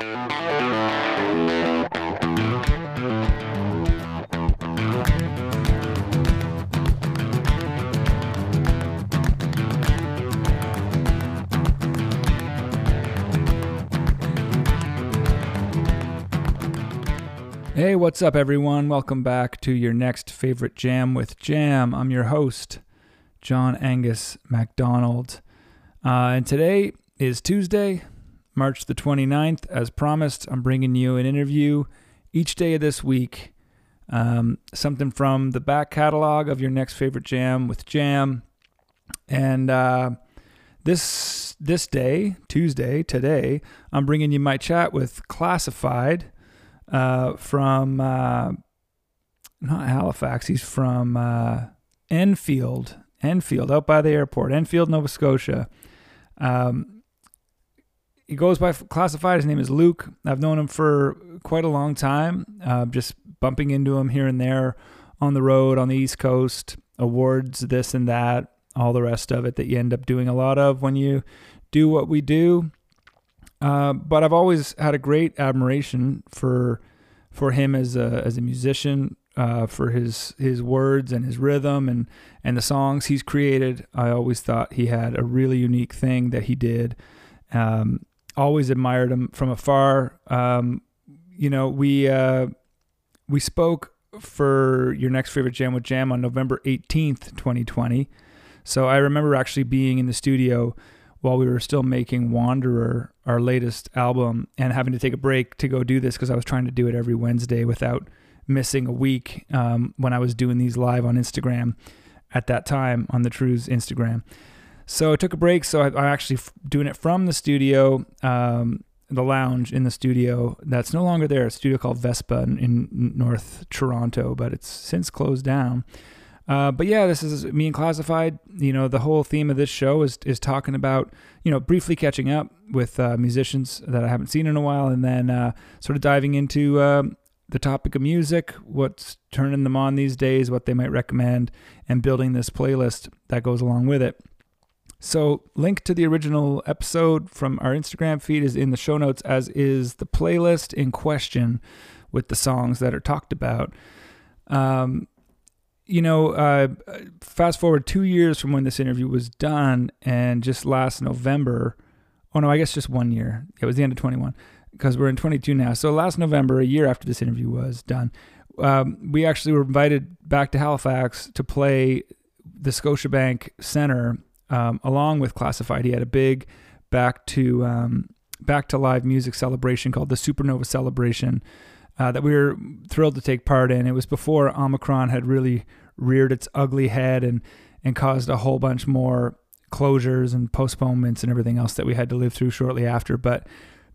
Hey, what's up, everyone? Welcome back to your next favorite jam with Jam. I'm your host, John Angus MacDonald. Uh, and today is Tuesday, March the 29th. As promised, I'm bringing you an interview each day of this week. Um, something from the back catalog of your next favorite jam with Jam. And uh, this this day, Tuesday, today, I'm bringing you my chat with Classified uh, from uh, not Halifax. He's from uh, Enfield, Enfield, out by the airport, Enfield, Nova Scotia. Um, he goes by classified. His name is Luke. I've known him for quite a long time. Uh, just bumping into him here and there on the road on the East Coast, awards, this and that, all the rest of it that you end up doing a lot of when you do what we do. Uh, but I've always had a great admiration for for him as a as a musician, uh, for his his words and his rhythm and and the songs he's created. I always thought he had a really unique thing that he did. Um, always admired him from afar. Um, you know, we uh, we spoke for your next favorite jam with Jam on November eighteenth, twenty twenty. So I remember actually being in the studio while we were still making Wanderer, our latest album, and having to take a break to go do this because I was trying to do it every Wednesday without missing a week um, when I was doing these live on Instagram at that time on the Trews Instagram. So I took a break. So I, am actually f- doing it from the studio, um, the lounge in the studio that's no longer there. A studio called Vespa in, in North Toronto, but it's since closed down. Uh, but yeah, this is me and Classified. You know, the whole theme of this show is is talking about you know briefly catching up with uh, musicians that I haven't seen in a while, and then uh, sort of diving into um, the topic of music, what's turning them on these days, what they might recommend, and building this playlist that goes along with it. So, link to the original episode from our Instagram feed is in the show notes, as is the playlist in question with the songs that are talked about. Um, you know, uh, fast forward two years from when this interview was done, and just last November, oh no, I guess just one year. It was the end of 21 because we're in 22 now. So last November, a year after this interview was done, um, we actually were invited back to Halifax to play the Scotiabank Center um, along with Classified. He had a big back to um, back to live music celebration called the Supernova Celebration. Uh, that we were thrilled to take part in. It was before Omicron had really reared its ugly head and and caused a whole bunch more closures and postponements and everything else that we had to live through shortly after. But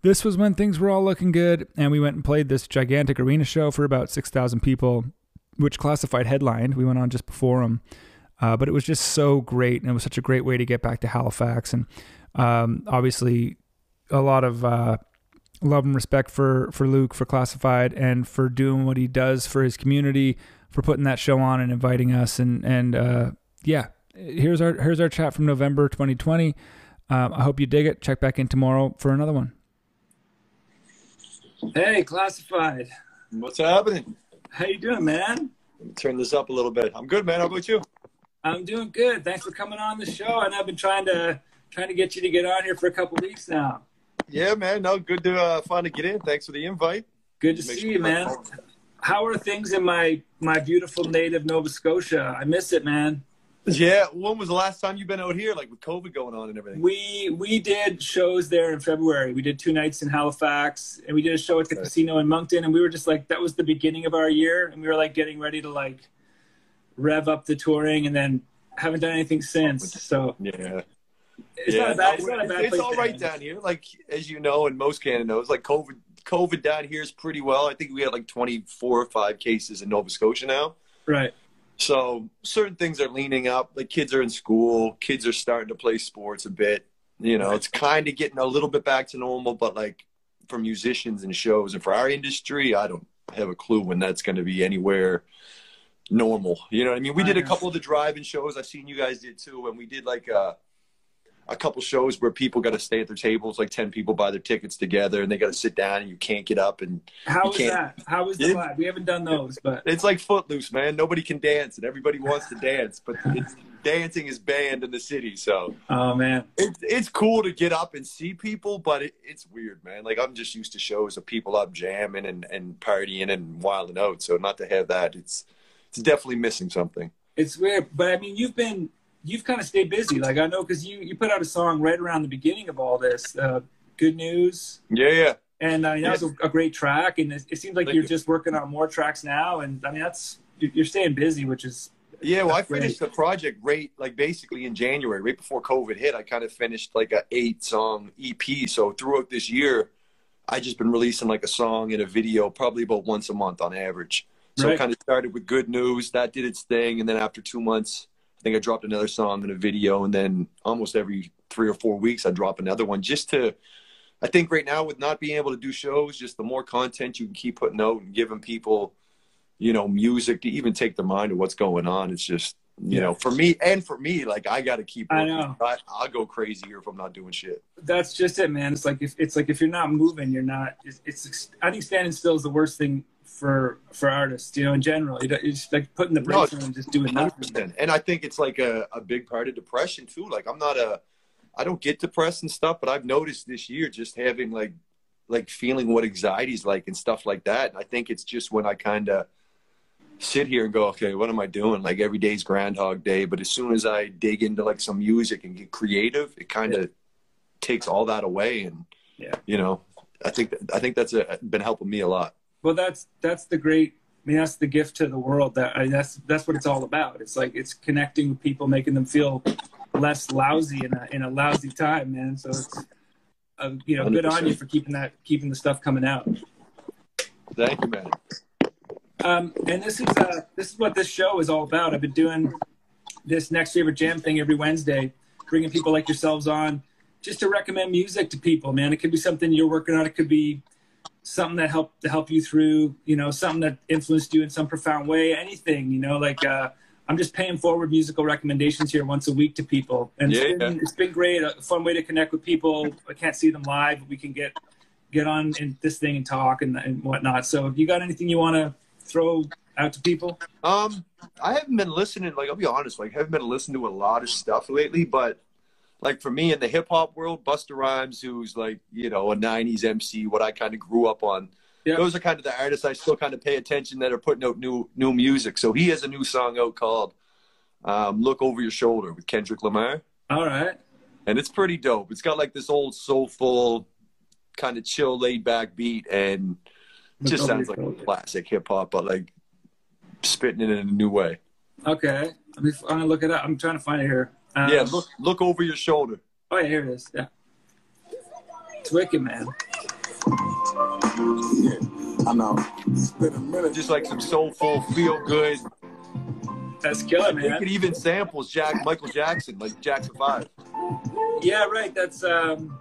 this was when things were all looking good, and we went and played this gigantic arena show for about six thousand people, which classified headlined. We went on just before them, uh, but it was just so great, and it was such a great way to get back to Halifax, and um, obviously a lot of. Uh, love and respect for for Luke for classified and for doing what he does for his community for putting that show on and inviting us. And and uh, yeah, here's our here's our chat from November 2020. Um, I hope you dig it. Check back in tomorrow for another one. Hey, classified. What's happening? How you doing, man? Let me turn this up a little bit. I'm good, man. How about you? I'm doing good. Thanks for coming on the show. And I've been trying to trying to get you to get on here for a couple weeks now. Yeah, man. No, good to uh, finally get in. Thanks for the invite. Good to Make see sure you, man how are things in my my beautiful native Nova Scotia? I miss it, man. Yeah, when was the last time you've been out here, like with COVID going on and everything? We we did shows there in February. We did two nights in Halifax, and we did a show at the casino in Moncton, and we were just like, that was the beginning of our year, and we were like getting ready to like rev up the touring, and then haven't done anything since. So yeah. It's yeah, not a bad. It's, not a bad it's all right down here. Like as you know, and most Canada knows, like COVID COVID down here is pretty well. I think we had like 24 or 5 cases in Nova Scotia now. Right. So certain things are leaning up. Like kids are in school, kids are starting to play sports a bit. You know, right. it's kind of getting a little bit back to normal, but like for musicians and shows and for our industry, I don't have a clue when that's going to be anywhere normal. You know what I mean? We did a couple of the drive-in shows. I've seen you guys did too, and we did like a a couple shows where people got to stay at their tables, like ten people buy their tickets together, and they got to sit down, and you can't get up. And How can't- that? How was the vibe? We haven't done those, but it's like Footloose, man. Nobody can dance, and everybody wants to dance, but it's, dancing is banned in the city. So oh man, it's it's cool to get up and see people, but it, it's weird, man. Like I'm just used to shows of people up jamming and, and partying and wilding out. So not to have that, it's it's definitely missing something. it's weird. But I mean, you've been you've kind of stayed busy. Like I know because you you put out a song right around the beginning of all this. Uh, Good news. Yeah, yeah. And uh, that was a, a great track, and it, it seems like Thank you're you. just working on more tracks now. And I mean, that's you- you're staying busy, which is Yeah, well, I great. finished the project right, like basically in January, right before COVID hit. I kind of finished like a eight song EP. So throughout this year, I just been releasing like a song and a video, probably about once a month on average. So Right. it kind of started with good news, that did its thing, and then after two months, I think I dropped another song and a video, and then almost every three or four weeks, I drop another one just to. I think right now with not being able to do shows, just the more content you can keep putting out and giving people you know, music to even take their mind of what's going on. It's just, you Yeah. know, for me and for me, like I got to keep. I know. I, I'll go crazy here if I'm not doing shit. that's just it, man. It's like if it's like if you're not moving, you're not. It's, it's I think standing still is the worst thing for for artists, you know, in general. You just like putting the brakes on and just doing nothing. And I think it's like a, a big part of depression too. Like I'm not a, I don't get depressed and stuff, but I've noticed this year just having like, like feeling what anxiety's like and stuff like that. And I think it's just when I kind of sit here and go, okay, what am I doing? Like every day's Groundhog Day. But as soon as I dig into like some music and get creative, it kind of takes all that away. And Yeah. you know, I think I think that's a, been helping me a lot. Well, that's that's the great. I mean, that's the gift to the world. That I, that's that's what it's all about. It's like it's connecting with people, making them feel less lousy in a in a lousy time, man. So it's uh, you know, good on you for keeping that keeping the stuff coming out. Thank you, man. Um, and this is uh, this is what this show is all about. I've been doing this next favorite jam thing every Wednesday, bringing people like yourselves on just to recommend music to people. Man, it could be something you're working on. It could be something that helped to help you through. You know, something that influenced you in some profound way. Anything. You know, like uh, I'm just paying forward musical recommendations here once a week to people, and Yeah, it's, been, yeah. it's been great. A fun way to connect with people. I can't see them live, but we can get get on in this thing and talk and, and whatnot. So, if you got anything you want to throw out to people? Um, I haven't been listening. Like, I'll be honest. Like, I haven't been listening to a lot of stuff lately. But like for me in the hip hop world, Busta Rhymes, who's like you know a '90s MC, what I kind of grew up on. Yeah. Those are kind of the artists I still kind of pay attention that are putting out new new music. So he has a new song out called um, "Look Over Your Shoulder" with Kendrick Lamar, All right. and it's pretty dope. It's got like this old soulful, kind of chill, laid back beat, and just sounds like classic hip hop, but like spitting it in a new way. Okay. Let me, I'm gonna look it up. I'm trying to find it here. Um, Yeah, look look over your shoulder. Oh yeah, here it is. Yeah. It's wicked, man. Yeah, I know. It's been a minute. Just like some soulful, feel good. That's killer, I think man. it even samples Jack Michael Jackson, like Jackson Five. Yeah, right. That's um.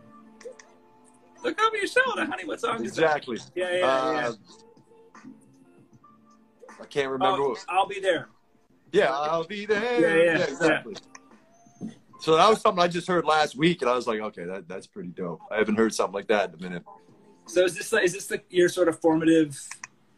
Look over your shoulder, honey. What song is that? Exactly. Yeah, yeah, yeah. Uh, I can't remember. Oh, what- I'll be there. Yeah, I'll be there. Yeah, yeah, exactly. So that was something I just heard last week, and I was like, okay, that, that's pretty dope. I haven't heard something like that in a minute. So is this like, is this like your sort of formative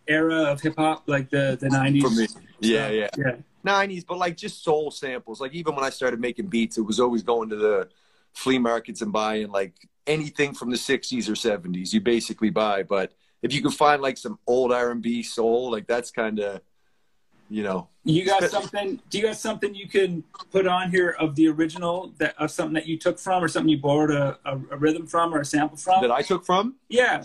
era of hip hop, like the the '90s? For me, yeah, yeah. Yeah. 90s, but like just soul samples. Like even when I started making beats, it was always going to the flea markets and buying like anything from the 60s or 70s. You basically buy, but if you can find like some old R&B soul, like that's kind of, you know, You got something? Do you got something you can put on here of the original that of something that you took from, or something you borrowed a, a, a rhythm from, or a sample from? that I took from. yeah,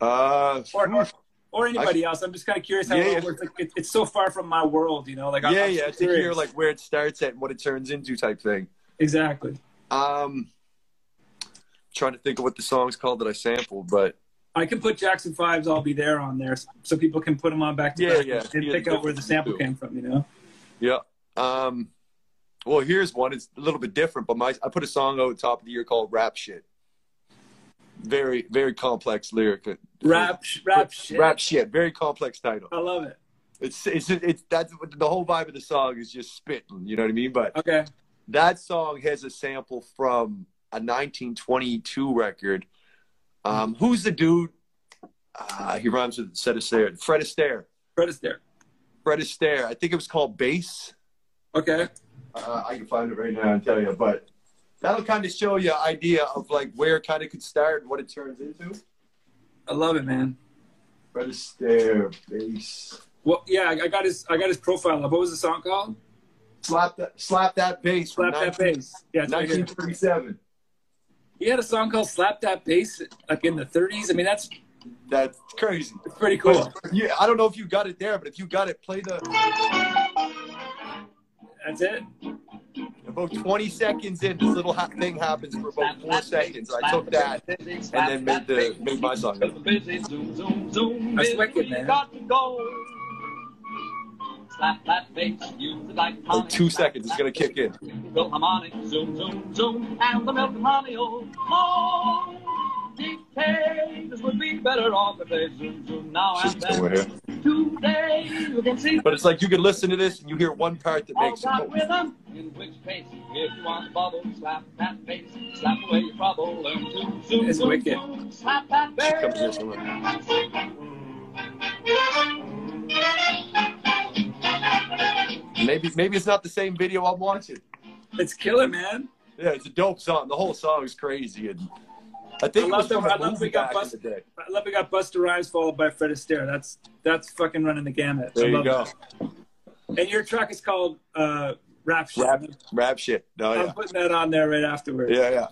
Uh, or or, or anybody else. I'm just kind of curious how Yeah, it works. Like, it, it's so far from my world, you know. Like I'm, yeah, I'm yeah, just to hear like where it starts at and what it turns into type thing. exactly. Um, trying to think of what the song's called that I sampled, but I can put Jackson Fives. I'll be there on there, so people can put them on back to Yeah, back yeah. and Yeah, pick out where the sample came from. You know. yeah. Um, well, here's one. It's a little bit different, but my I put a song out top of the year called "Rap Shit." Very, very complex lyric. Rap, rap, shit. Rap shit. Very complex title. I love it. It's it's it's that's the whole vibe of the song is just spitting. You know what I mean? But Okay. that song has a sample from a 1922 record. Um, who's the dude? Uh, he rhymes with Fred Astaire. Fred Astaire. Fred Astaire. Fred Astaire. I think it was called Bass. Okay. Uh, I can find it right now and tell you, but that'll kind of show you an idea of like where it kind of could start and what it turns into. I love it, man. Fred Astaire, Bass. Well, yeah, I got his I got his profile up. What was the song called? Slap that, slap that bass. Slap that 19 bass. Yeah, it's right here. 1937. He had a song called "Slap That Bass" like in the 30s. I mean, that's That's crazy. It's pretty cool. Yeah, I don't know if you got it there, but if you got it, play the That's it. about 20 seconds in. This little ha- thing happens for about four seconds. I took that and then made the made my song. That's wicked, man. Slap that bass, use it like Like two seconds, it's gonna kick in. Philharmonic, zoom, zoom, zoom, and the milk and honey, oh, oh. Dictators would be better off if they zoom, zoom now and just over then. here. Today, you can see But it's like you can listen to this and you hear one part that makes got it. rhythm. In which case, if you want to bubble, slap that bass, slap away your trouble, learn to zoom, It's zoom, wicked. zoom, slap that She comes here somewhere. Maybe maybe it's not the same video I'm watching. It's killer, man. Yeah, it's a dope song. The whole song is crazy, and I think I it love them. I love we got back in busted. the day. I love we got Busta Rhymes followed by Fred Astaire. That's that's fucking running the gamut. I There you go. that. And your track is called uh, Rap Shit. Rap, rap shit. No, I'm yeah, putting that on there right afterwards. yeah, yeah.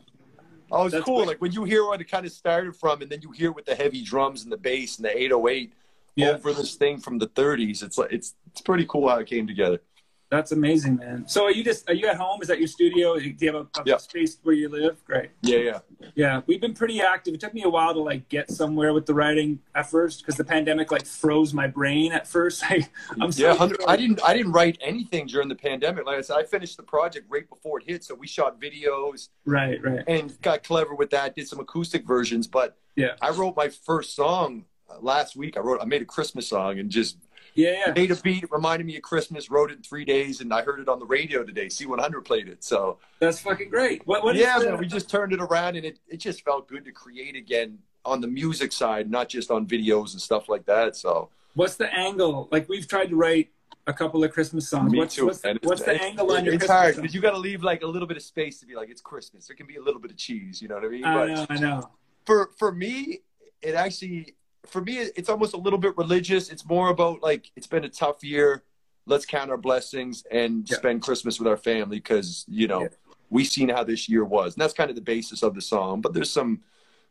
Oh, it's That's cool. Like when you hear where it kind of started from, and then you hear with the heavy drums and the bass and the 808 Yeah. over this thing from the 30s. It's like it's it's pretty cool how it came together. That's amazing, man. So are you just are you at home? Is that your studio? Do you have a, a Yeah. space where you live? Great. Yeah, yeah. Yeah, we've been pretty active. It took me a while to like get somewhere with the writing at first because the pandemic like froze my brain at first. I, I'm so yeah, I didn't. I didn't write anything during the pandemic. Like I said, I finished the project right before it hit, so we shot videos right, right. and got clever with that. Did some acoustic versions, but Yeah, I wrote my first song uh, last week. I wrote. I made a Christmas song and just yeah, yeah. made a beat. It reminded me of Christmas. Wrote it in three days, and I heard it on the radio today. C100 played it. So That's fucking great. What? What yeah, man, we just turned it around, and it it just felt good to create again on the music side, not just on videos and stuff like that. So What's the angle? Like we've tried to write a couple of Christmas songs. me what's, too. What's, what's the angle on your It's Christmas hard because you got to leave like a little bit of space to be like it's Christmas. There can be a little bit of cheese. You know what I mean? I But know, I know. for for me, it actually for me it's almost a little bit religious. It's more about like it's been a tough year. Let's count our blessings and Yeah. spend Christmas with our family because you know Yeah. we've seen how this year was, and that's kind of the basis of the song. But there's some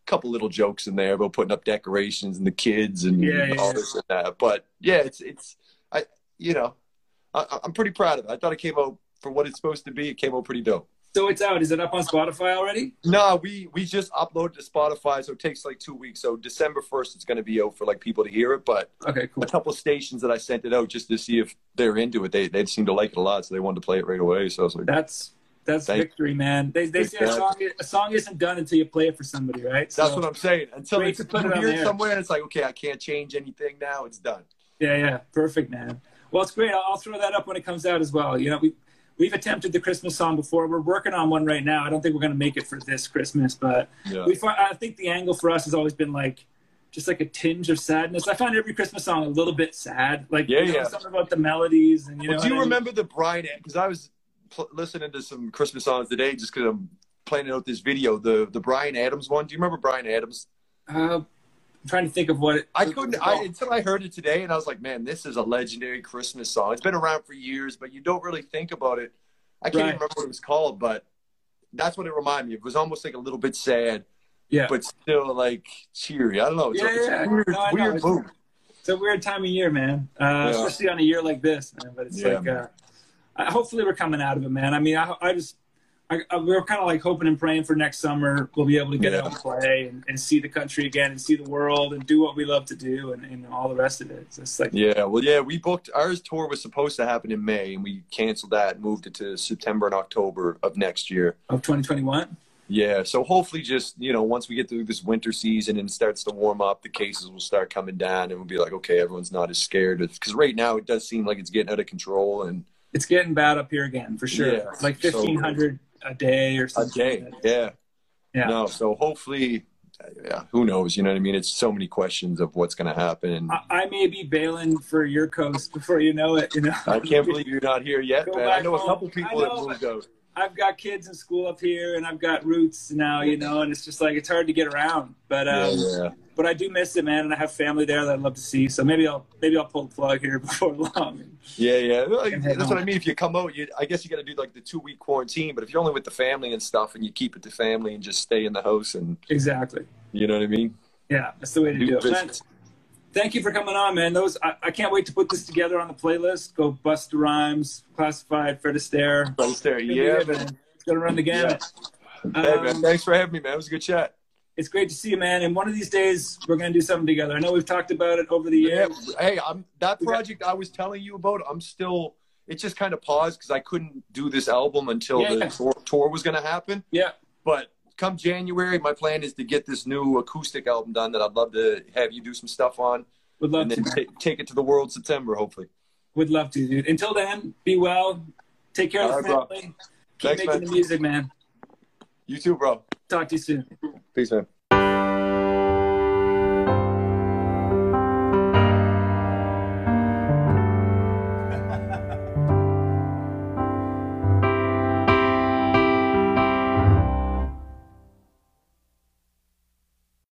couple little jokes in there about putting up decorations and the kids and Yeah, all this and that. But yeah, it's it's I you know I, I'm pretty proud of it. I thought it came out for what it's supposed to be. It came out pretty dope. So it's out. Is it up on Spotify already? No, we we just uploaded to Spotify, so it takes like two weeks. So December first, it's going to be out for like people to hear it. But Okay, cool. a couple of stations that I sent it out just to see if they're into it, they they seem to like it a lot, so they wanted to play it right away. So I was like, That's that's Thank- victory, man. They they say a song a song isn't done until you play it for somebody, right? that's So- what I'm saying. Until it's, put you it on hear it there. somewhere, and it's like, okay, I can't change anything now. It's done. Yeah, yeah, perfect, man. Well, it's great. I'll, I'll throw that up when it comes out as well. You know, we we've attempted the Christmas song before. We're working on one right now. I don't think we're gonna make it for this Christmas, but Yeah. we I think the angle for us has always been like just like a tinge of sadness. I find every Christmas song a little bit sad. Like Yeah, you know, yeah. something about the melodies and you know. Do you I mean? remember the Bryan? Because I was pl- listening to some Christmas songs today, just because I'm planning out this video. The the Bryan Adams one. Do you remember Bryan Adams? Uh, I'm trying to think of what it, I couldn't I, until I heard it today, and I was like, "Man, this is a legendary Christmas song. It's been around for years, but you don't really think about it." I can't Right. remember what it was called, but that's what it reminded me. of. It was almost like a little bit sad, yeah. but still like cheery. I don't know. It's, Yeah, a, it's yeah. a weird, No, weird It's-. It's a weird time of year, man. Uh, Yeah. Especially on a year like this, man. But it's Yeah, like, uh, I- hopefully, we're coming out of it, man. I mean, I, I just, I, I, we're kind of like hoping and praying for next summer we'll be able to get Yeah. out and play and, and see the country again and see the world and do what we love to do and, and all the rest of it. It's like, Yeah, well, yeah, we booked ours tour was supposed to happen in May, and we canceled that and moved it to September and October of next year. of 2021. Yeah, so hopefully, just you know, once we get through this winter season and it starts to warm up, the cases will start coming down, and we'll be like, okay, everyone's not as scared. Because right now, it does seem like it's getting out of control, and It's getting bad up here again for sure. Yeah, like so- fifteen hundred a day or something. A day. Yeah. Yeah. No. So hopefully, yeah. Who knows? You know what I mean? It's so many questions of what's going to happen, I, I may be bailing for your coast before you know it. You know. I can't believe you're not here yet, man. I know a couple people that moved out. I've got kids in school up here, and I've got roots now, you know, and it's just like it's hard to get around. But Yeah, um, yeah. But I do miss it, man, and I have family there that I'd love to see. So maybe I'll maybe I'll pull the plug here before long. Yeah, yeah. Like, And head that's what. I mean. If you come out, you, I guess you got to do like the two week quarantine. But if you're only with the family and stuff, and you keep it to family and just stay in the house, and Exactly. you know what I mean. Yeah, that's the way to Do do it. Thank you for coming on, man. Those I, I can't wait to put this together on the playlist. Go Busta Rhymes, Classified, Fred Astaire. There. It's Yeah, man. It's gonna run the gamut. Hey, man. Um, Thanks for having me, man. It was a good chat. It's great to see you, man. And one of these days we're gonna do something together. I know we've talked about it over the Yeah. years. Hey, I'm that project I was telling you about. I'm still. It just kind of paused because I couldn't do this album until Yeah, the yeah. tour, tour was going to happen. Yeah. But come January, my plan is to get this new acoustic album done that I'd love to have you do some stuff on, Would love and to. ta- take it to the world September, hopefully. Would love to, dude. Until then, be well. Take care of the All right, bro. Keep Thanks, making man. the music, man. You too, bro. Talk to you soon. Peace, man.